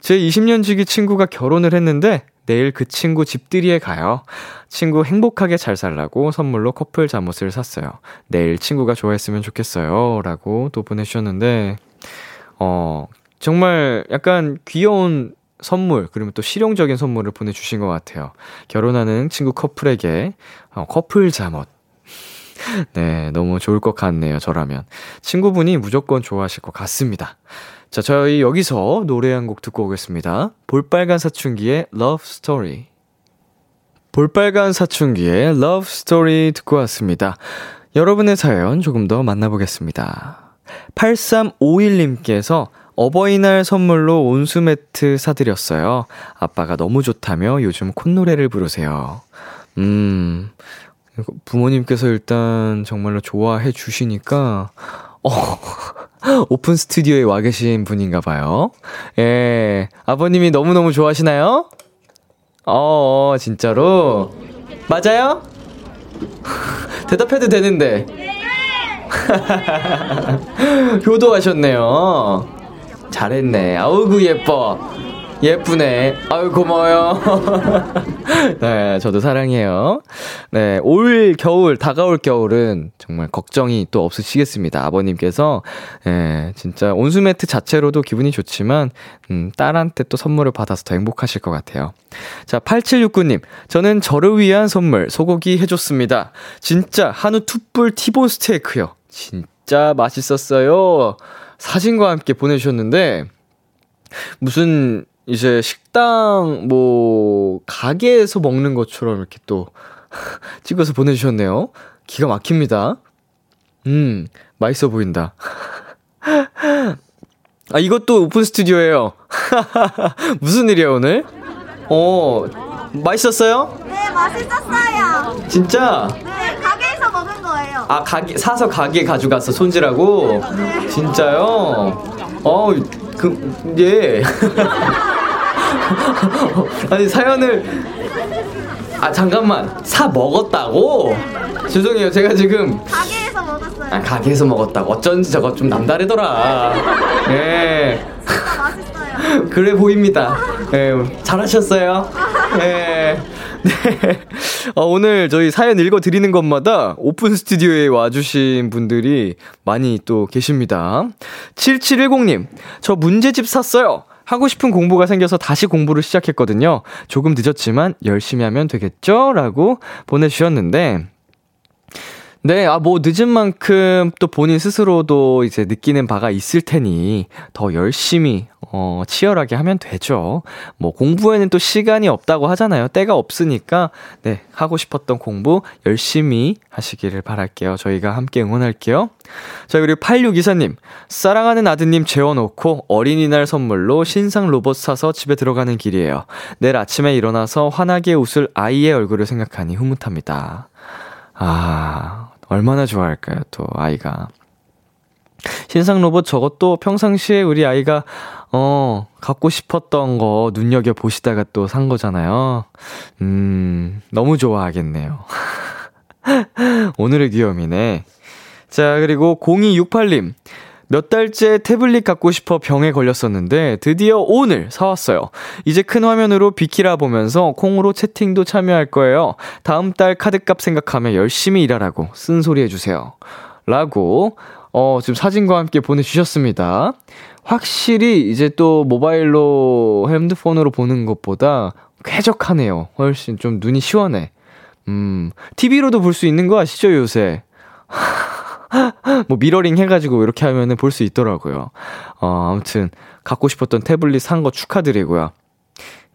제 20년 지기 친구가 결혼을 했는데, 내일 그 친구 집들이에 가요. 친구 행복하게 잘 살라고 선물로 커플 잠옷을 샀어요. 내일 친구가 좋아했으면 좋겠어요. 라고 또 보내주셨는데, 어, 정말 약간 귀여운 선물, 그리고 또 실용적인 선물을 보내주신 것 같아요. 결혼하는 친구 커플에게 어, 커플 잠옷. 네, 너무 좋을 것 같네요, 저라면. 친구분이 무조건 좋아하실 것 같습니다. 자, 저희 여기서 노래 한 곡 듣고 오겠습니다. 볼빨간 사춘기의 Love Story. 볼빨간 사춘기의 Love Story 듣고 왔습니다. 여러분의 사연 조금 더 만나보겠습니다. 8351님께서 어버이날 선물로 온수 매트 사드렸어요. 아빠가 너무 좋다며 요즘 콧노래를 부르세요. 음, 부모님께서 일단 정말로 좋아해 주시니까, 어, 오픈 스튜디오에 와 계신 분인가 봐요. 예, 아버님이 너무너무 좋아하시나요? 어, 진짜로? 맞아요? 대답해도 되는데. 효도하셨네요. 잘했네. 아우구 예뻐. 예쁘네. 아유, 고마워요. 네, 저도 사랑해요. 네, 올 겨울, 다가올 겨울은 정말 걱정이 또 없으시겠습니다. 아버님께서, 예, 진짜 온수매트 자체로도 기분이 좋지만, 음, 딸한테 또 선물을 받아서 더 행복하실 것 같아요. 자, 8769님. 저는 저를 위한 선물, 소고기 해줬습니다. 진짜 한우 투뿔 티본 스테이크요. 진짜 맛있었어요. 사진과 함께 보내주셨는데, 무슨, 이제 식당, 뭐, 가게에서 먹는 것처럼 이렇게 또 찍어서 보내주셨네요. 기가 막힙니다. 음, 맛있어 보인다. 아, 이것도 오픈 스튜디오예요. 무슨 일이야, 오늘? 어, 맛있었어요? 네, 맛있었어요. 진짜? 네, 가게에서 먹은 거예요. 아, 가게, 사서 가게 가져갔어, 손질하고? 진짜요? 어, 그, 예. 아니, 사연을. 아, 잠깐만. 사 먹었다고? 죄송해요. 제가 지금. 가게에서 먹었어요. 아, 가게에서 먹었다고. 어쩐지 저거 좀 남다르더라. 예. 진짜 맛있어요. 그래 보입니다. 예, 잘하셨어요. 예. 네. 어, 오늘 저희 사연 읽어드리는 것마다 오픈 스튜디오에 와주신 분들이 많이 또 계십니다. 7710님, 저 문제집 샀어요. 하고 싶은 공부가 생겨서 다시 공부를 시작했거든요. 조금 늦었지만 열심히 하면 되겠죠? 라고 보내주셨는데, 네, 아, 뭐, 늦은 만큼 또 본인 스스로도 이제 느끼는 바가 있을 테니 더 열심히, 어, 치열하게 하면 되죠. 뭐, 공부에는 또 시간이 없다고 하잖아요. 때가 없으니까, 네, 하고 싶었던 공부 열심히 하시기를 바랄게요. 저희가 함께 응원할게요. 자, 그리고 8624님, 사랑하는 아드님 재워놓고 어린이날 선물로 신상 로봇 사서 집에 들어가는 길이에요. 내일 아침에 일어나서 환하게 웃을 아이의 얼굴을 생각하니 흐뭇합니다. 아, 얼마나 좋아할까요, 또, 아이가. 신상 로봇 저것도 평상시에 우리 아이가, 어, 갖고 싶었던 거 눈여겨 보시다가 또 산 거잖아요. 음, 너무 좋아하겠네요. 오늘의 귀염이네. 자, 그리고 0268님. 몇 달째 태블릿 갖고 싶어 병에 걸렸었는데 드디어 오늘 사왔어요. 이제 큰 화면으로 비키라 보면서 콩으로 채팅도 참여할 거예요. 다음 달 카드값 생각하며 열심히 일하라고 쓴소리 해주세요. 라고, 어, 지금 사진과 함께 보내주셨습니다. 확실히 이제 또 모바일로 핸드폰으로 보는 것보다 쾌적하네요. 훨씬 좀 눈이 시원해. 음, TV로도 볼 수 있는 거 아시죠, 요새? 뭐 미러링 해가지고 이렇게 하면은 볼 수 있더라고요. 어, 아무튼 갖고 싶었던 태블릿 산 거 축하드리고요.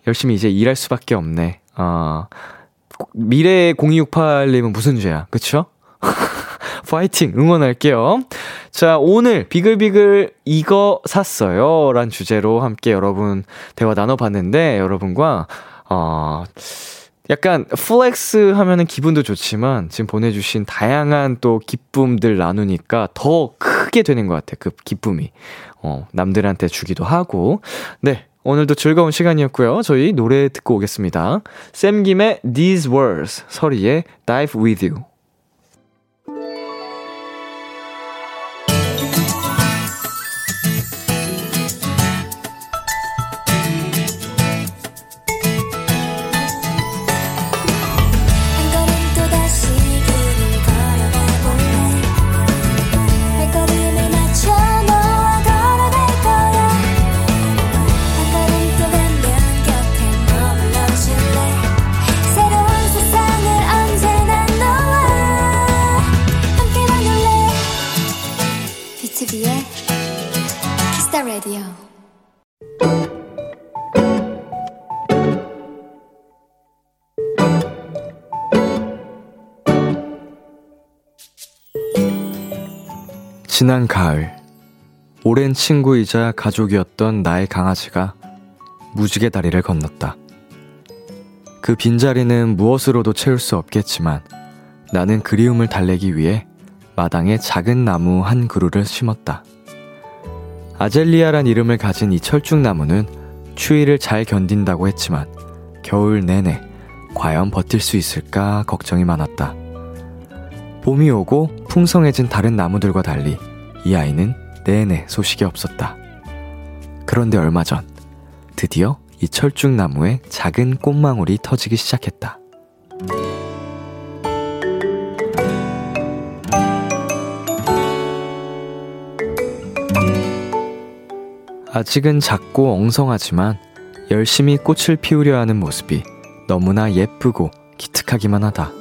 열심히 이제 일할 수밖에 없네. 어, 미래의 0268님은 무슨 죄야, 그쵸? 파이팅! 응원할게요. 자, 오늘 비글비글 이거 샀어요. 란 주제로 함께 여러분 대화 나눠봤는데, 여러분과, 어, 약간 flex 하면은 기분도 좋지만 지금 보내주신 다양한 또 기쁨들 나누니까 더 크게 되는 것 같아. 그 기쁨이. 어, 남들한테 주기도 하고. 네. 오늘도 즐거운 시간이었고요. 저희 노래 듣고 오겠습니다. 샘김의 These Words, 서리의 Dive With You. 지난 가을, 오랜 친구이자 가족이었던 나의 강아지가 무지개 다리를 건넜다. 그 빈자리는 무엇으로도 채울 수 없겠지만 나는 그리움을 달래기 위해 마당에 작은 나무 한 그루를 심었다. 아젤리아란 이름을 가진 이 철쭉나무는 추위를 잘 견딘다고 했지만 겨울 내내 과연 버틸 수 있을까 걱정이 많았다. 봄이 오고 풍성해진 다른 나무들과 달리 이 아이는 내내 소식이 없었다. 그런데 얼마 전 드디어 이 철쭉나무에 작은 꽃망울이 터지기 시작했다. 아직은 작고 엉성하지만 열심히 꽃을 피우려 하는 모습이 너무나 예쁘고 기특하기만 하다.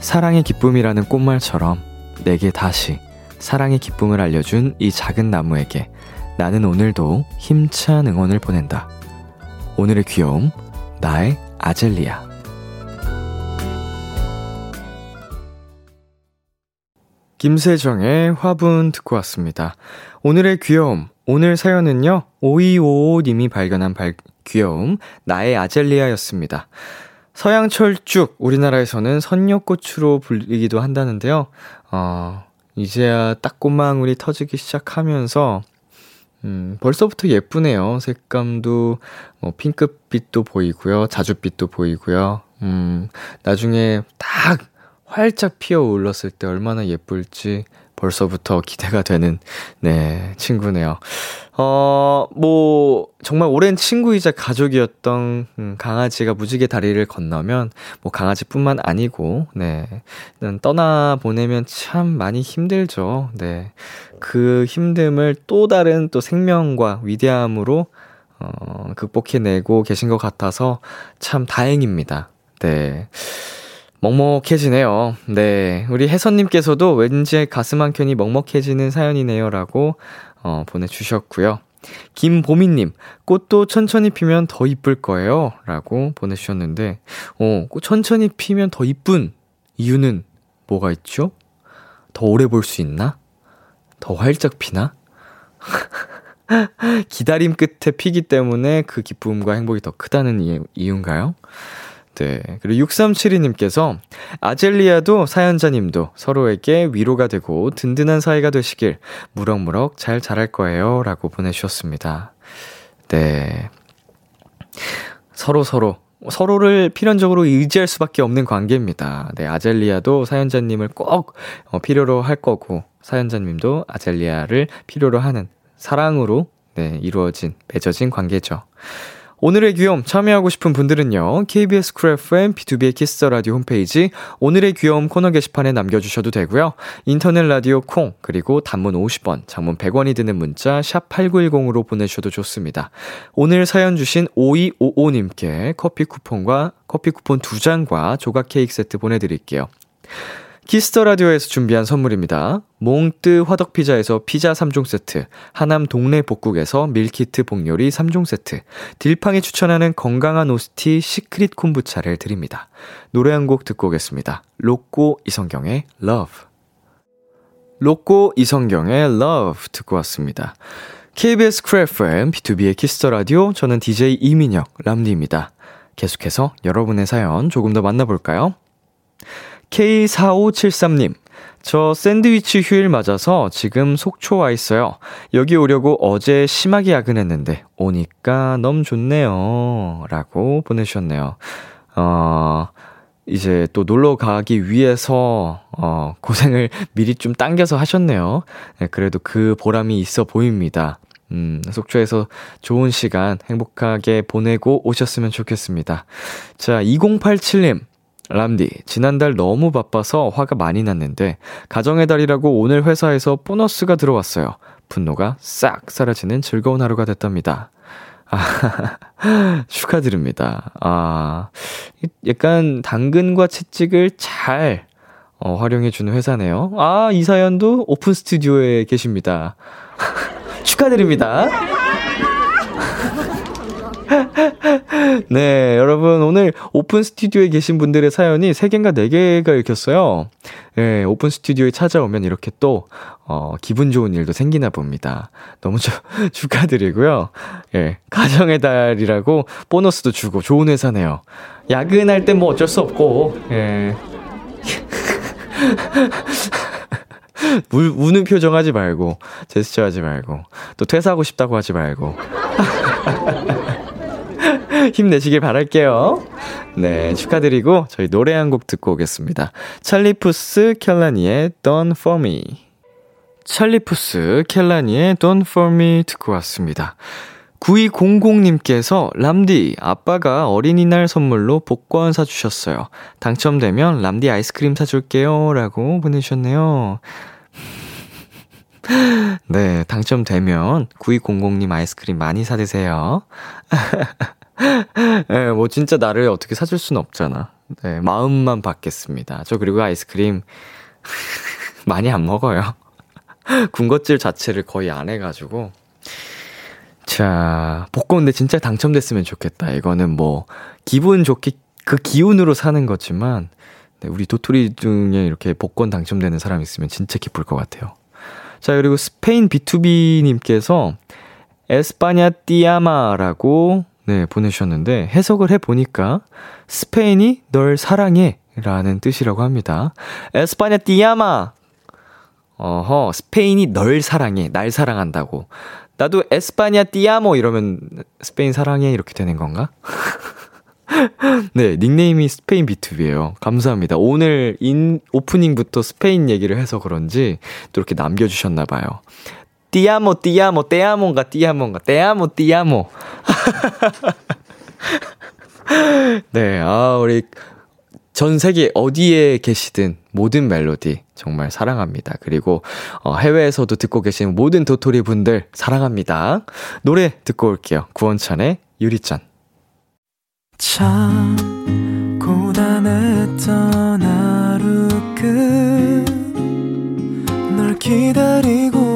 사랑의 기쁨이라는 꽃말처럼 내게 다시 사랑의 기쁨을 알려준 이 작은 나무에게 나는 오늘도 힘찬 응원을 보낸다. 오늘의 귀여움, 나의 아젤리아. 김세정의 화분 듣고 왔습니다. 오늘의 귀여움, 오늘 사연은요, 5255님이 발견한 발, 귀여움, 나의 아젤리아였습니다. 서양철쭉, 우리나라에서는 선녀꽃으로 불리기도 한다는데요. 어, 이제야 딱 꽃망울이 터지기 시작하면서, 음, 벌써부터 예쁘네요. 색감도, 뭐, 핑크빛도 보이고요. 자줏빛도 보이고요. 음, 나중에 딱 활짝 피어 올랐을 때 얼마나 예쁠지 벌써부터 기대가 되는, 네, 친구네요. 어, 뭐, 정말 오랜 친구이자 가족이었던, 음, 강아지가 무지개 다리를 건너면, 뭐, 강아지뿐만 아니고, 네, 음, 떠나 보내면 참 많이 힘들죠. 네. 그 힘듦을 또 다른 또 생명과 위대함으로, 어, 극복해내고 계신 것 같아서 참 다행입니다. 네. 먹먹해지네요. 네. 우리 혜선님께서도 왠지 가슴 한 켠이 먹먹해지는 사연이네요. 라고, 어, 보내주셨고요. 김보미님, 꽃도 천천히 피면 더 이쁠 거예요. 라고 보내주셨는데, 어, 꽃 천천히 피면 더 이쁜 이유는 뭐가 있죠? 더 오래 볼 수 있나? 더 활짝 피나? 기다림 끝에 피기 때문에 그 기쁨과 행복이 더 크다는 이유, 이유인가요? 네. 그리고 6372님께서 아젤리아도 사연자님도 서로에게 위로가 되고 든든한 사이가 되시길 무럭무럭 잘 자랄 거예요. 라고 보내주셨습니다. 네. 서로 서로 서로를 필연적으로 의지할 수밖에 없는 관계입니다. 네, 아젤리아도 사연자님을 꼭 어, 필요로 할 거고 사연자님도 아젤리아를 필요로 하는 사랑으로 네, 이루어진 맺어진 관계죠. 오늘의 귀여움 참여하고 싶은 분들은요. KBS 쿨 FM 비투비의 키스 더 라디오 홈페이지 오늘의 귀여움 코너 게시판에 남겨 주셔도 되고요. 인터넷 라디오 콩 그리고 단문 50원, 장문 100원이 드는 문자 샵 8910으로 보내 주셔도 좋습니다. 오늘 사연 주신 5255 님께 커피 쿠폰과 커피 쿠폰 2장과 조각 케이크 세트 보내 드릴게요. 키스 더 라디오에서 준비한 선물입니다. 몽뜨 화덕피자에서 피자 3종 세트, 하남 동네 복국에서 밀키트 복요리 3종 세트, 딜팡이 추천하는 건강한 오스티 시크릿 콤부차를 드립니다. 노래 한 곡 듣고 오겠습니다. 로꼬 이성경의 Love. 로꼬 이성경의 Love 듣고 왔습니다. KBS 쿨 FM, 비투비의 키스 더 라디오, 저는 DJ 이민혁, 람디입니다. 계속해서 여러분의 사연 조금 더 만나볼까요? K4573님, 저 샌드위치 휴일 맞아서 지금 속초 와 있어요. 여기 오려고 어제 심하게 야근했는데, 오니까 너무 좋네요. 라고 보내주셨네요. 어, 이제 또 놀러 가기 위해서, 어, 고생을 미리 좀 당겨서 하셨네요. 네, 그래도 그 보람이 있어 보입니다. 음, 속초에서 좋은 시간 행복하게 보내고 오셨으면 좋겠습니다. 자, 2087님. 람디, 지난달 너무 바빠서 화가 많이 났는데, 가정의 달이라고 오늘 회사에서 보너스가 들어왔어요. 분노가 싹 사라지는 즐거운 하루가 됐답니다. 아, 축하드립니다. 아, 약간 당근과 채찍을 잘, 어, 활용해주는 회사네요. 아, 이 사연도 오픈 스튜디오에 계십니다. 축하드립니다. 네, 여러분, 오늘 오픈 스튜디오에 계신 분들의 사연이 3개인가 4개가 읽혔어요. 네, 오픈 스튜디오에 찾아오면 이렇게 또, 어, 기분 좋은 일도 생기나 봅니다. 너무 주, 축하드리고요. 예, 네, 가정의 달이라고 보너스도 주고 좋은 회사네요. 야근할 땐뭐 어쩔 수 없고, 예. 울, 우는 표정 하지 말고, 제스처 하지 말고, 또 퇴사하고 싶다고 하지 말고. 힘내시길 바랄게요. 네, 축하드리고 저희 노래 한 곡 듣고 오겠습니다. 찰리푸스 켈라니의 Done For Me. 찰리푸스 켈라니의 Done For Me 듣고 왔습니다. 9200님께서 람디, 아빠가 어린이날 선물로 복권 사주셨어요. 당첨되면 람디 아이스크림 사줄게요. 라고 보내주셨네요. 네, 당첨되면 9200님 아이스크림 많이 사드세요. 네, 뭐 진짜 나를 어떻게 사줄 수는 없잖아. 네, 마음만 받겠습니다. 저 그리고 아이스크림 많이 안 먹어요. 군것질 자체를 거의 안 해가지고. 자, 복권 근데 진짜 당첨됐으면 좋겠다. 이거는 뭐, 기분 좋게 그 기운으로 사는 거지만, 네, 우리 도토리 중에 이렇게 복권 당첨되는 사람 있으면 진짜 기쁠 것 같아요. 자, 그리고 스페인 B2B님께서 에스파냐 띠아마라고 네, 보내주셨는데 해석을 해보니까 스페인이 널 사랑해 라는 뜻이라고 합니다. España te ama 어허, 스페인이 널 사랑해, 날 사랑한다고. 나도 España te amo 이러면 스페인 사랑해 이렇게 되는 건가? 네, 닉네임이 스페인 비투비예요. 감사합니다. 오늘 인 오프닝부터 스페인 얘기를 해서 그런지 또 이렇게 남겨 주셨나 봐요. 띠아모, 띠아모, 떼아몬가, 띠아몬가, 떼아모, 띠아모. 네, 아, 우리 전 세계 어디에 계시든 모든 멜로디 정말 사랑합니다. 그리고 어, 해외에서도 듣고 계신 모든 도토리 분들 사랑합니다. 노래 듣고 올게요. 구원찬의 유리잔. 참 고단했던 하루 끝널 기다리고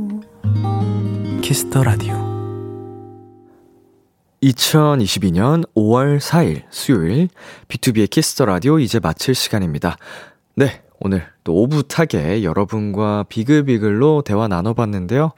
키스 더 라디오 2022년 5월 4일 수요일 비투비의 키스 더 라디오 이제 마칠 시간입니다. 네, 오늘 또 오붓하게 여러분과 비글비글로 대화 나눠봤는데요.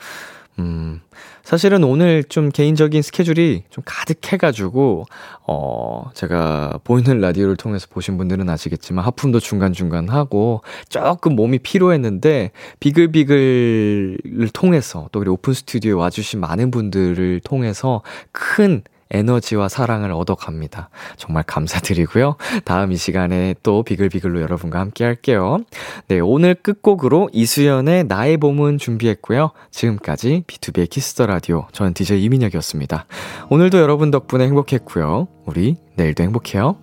음, 사실은 오늘 좀 개인적인 스케줄이 좀 가득해가지고, 어, 제가 보이는 라디오를 통해서 보신 분들은 아시겠지만, 하품도 중간중간 하고, 조금 몸이 피로했는데, 비글비글을 통해서, 또 그리고 오픈 스튜디오에 와주신 많은 분들을 통해서 큰 에너지와 사랑을 얻어갑니다. 정말 감사드리고요. 다음 이 시간에 또 비글비글로 여러분과 함께 할게요. 네, 오늘 끝곡으로 이수현의 나의 봄은 준비했고요. 지금까지 비투비의 키스 더 라디오. 저는 DJ 이민혁이었습니다. 오늘도 여러분 덕분에 행복했고요. 우리 내일도 행복해요.